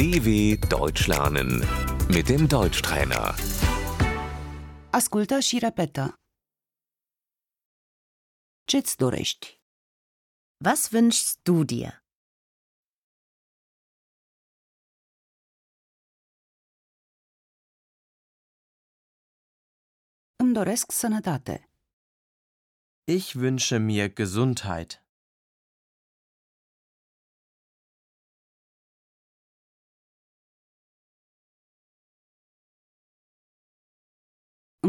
DW Deutsch lernen mit dem Deutschtrainer. Ascultă și repetă. Ce-ți dorești? Was wünschst du dir? Îmi doresc sănătate. Ich wünsche mir Gesundheit.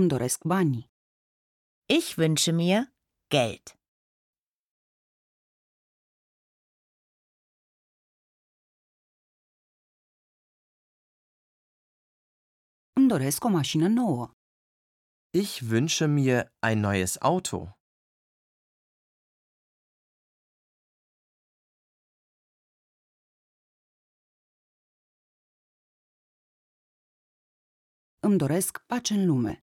Îmi doresc bani. Ich wünsche mir Geld. Îmi doresc o mașină nouă. Ich wünsche mir ein neues Auto. Îmi doresc pace în lume.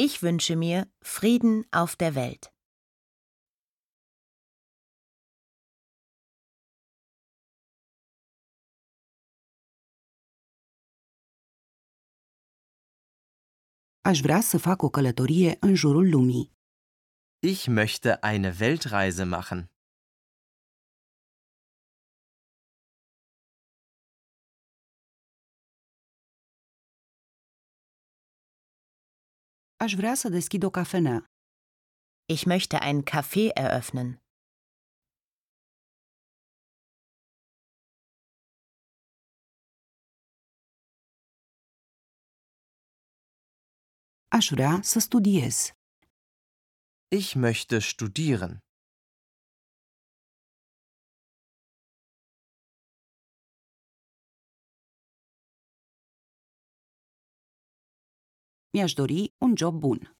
Ich wünsche mir Frieden auf der Welt. Aș vrea să fac o călătorie în jurul lumii. Ich möchte eine Weltreise machen. Aș vrea să deschid o cafenea. Ich möchte ein Café eröffnen. Aș vrea să studiez. Ich möchte studieren. Mi-aș dori un job bun.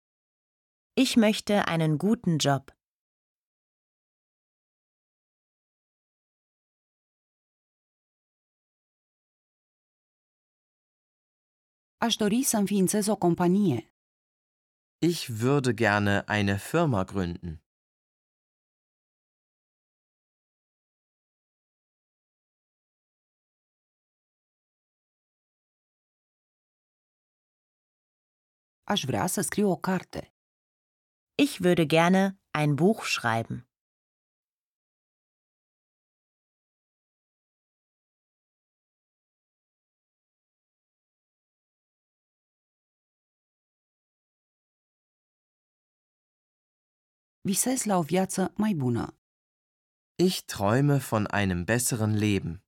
Ich möchte einen guten Job. Aș dori să înființez o companie. Ich würde gerne eine Firma gründen. Aș vrea să scriu o carte. Ich würde gerne ein Buch schreiben. Visez la o viață mai bună. Ich träume von einem besseren Leben.